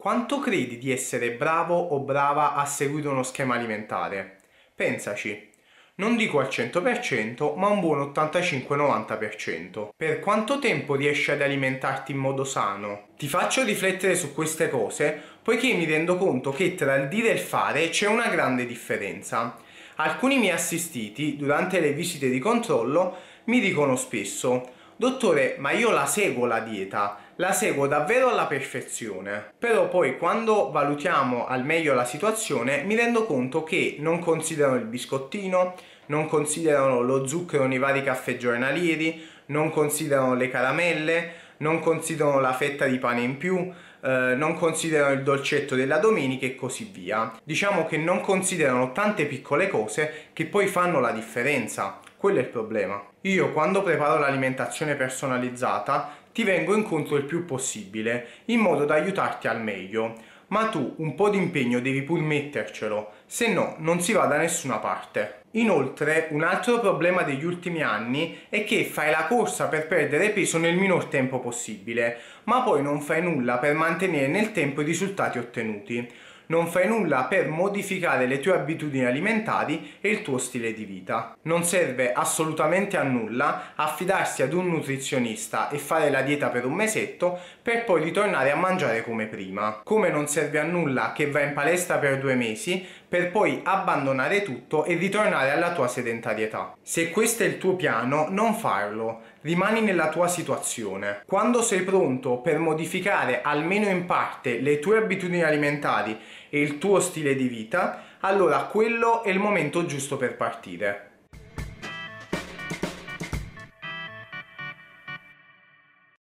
Quanto credi di essere bravo o brava a seguire uno schema alimentare? Pensaci. Non dico al 100%, ma un buon 85-90%. Per quanto tempo riesci ad alimentarti in modo sano? Ti faccio riflettere su queste cose, poiché mi rendo conto che tra il dire e il fare c'è una grande differenza. Alcuni miei assistiti, durante le visite di controllo, mi dicono spesso Dottore, ma io la seguo la dieta, la seguo davvero alla perfezione. Però poi quando valutiamo al meglio la situazione mi rendo conto che non considerano il biscottino, non considerano lo zucchero nei vari caffè giornalieri, non considerano le caramelle, non considerano la fetta di pane in più, eh, non considerano il dolcetto della domenica e così via. Diciamo che non considerano tante piccole cose che poi fanno la differenza. Quello è il problema. Io quando preparo l'alimentazione personalizzata ti vengo incontro il più possibile, in modo da aiutarti al meglio. Ma tu un po' di impegno devi pur mettercelo, se no non si va da nessuna parte. Inoltre, un altro problema degli ultimi anni è che fai la corsa per perdere peso nel minor tempo possibile, ma poi non fai nulla per mantenere nel tempo i risultati ottenuti non fai nulla per modificare le tue abitudini alimentari e il tuo stile di vita. Non serve assolutamente a nulla affidarsi ad un nutrizionista e fare la dieta per un mesetto per poi ritornare a mangiare come prima. Come non serve a nulla che vai in palestra per due mesi per poi abbandonare tutto e ritornare alla tua sedentarietà. Se questo è il tuo piano, non farlo, rimani nella tua situazione. Quando sei pronto per modificare almeno in parte le tue abitudini alimentari e il tuo stile di vita, allora quello è il momento giusto per partire.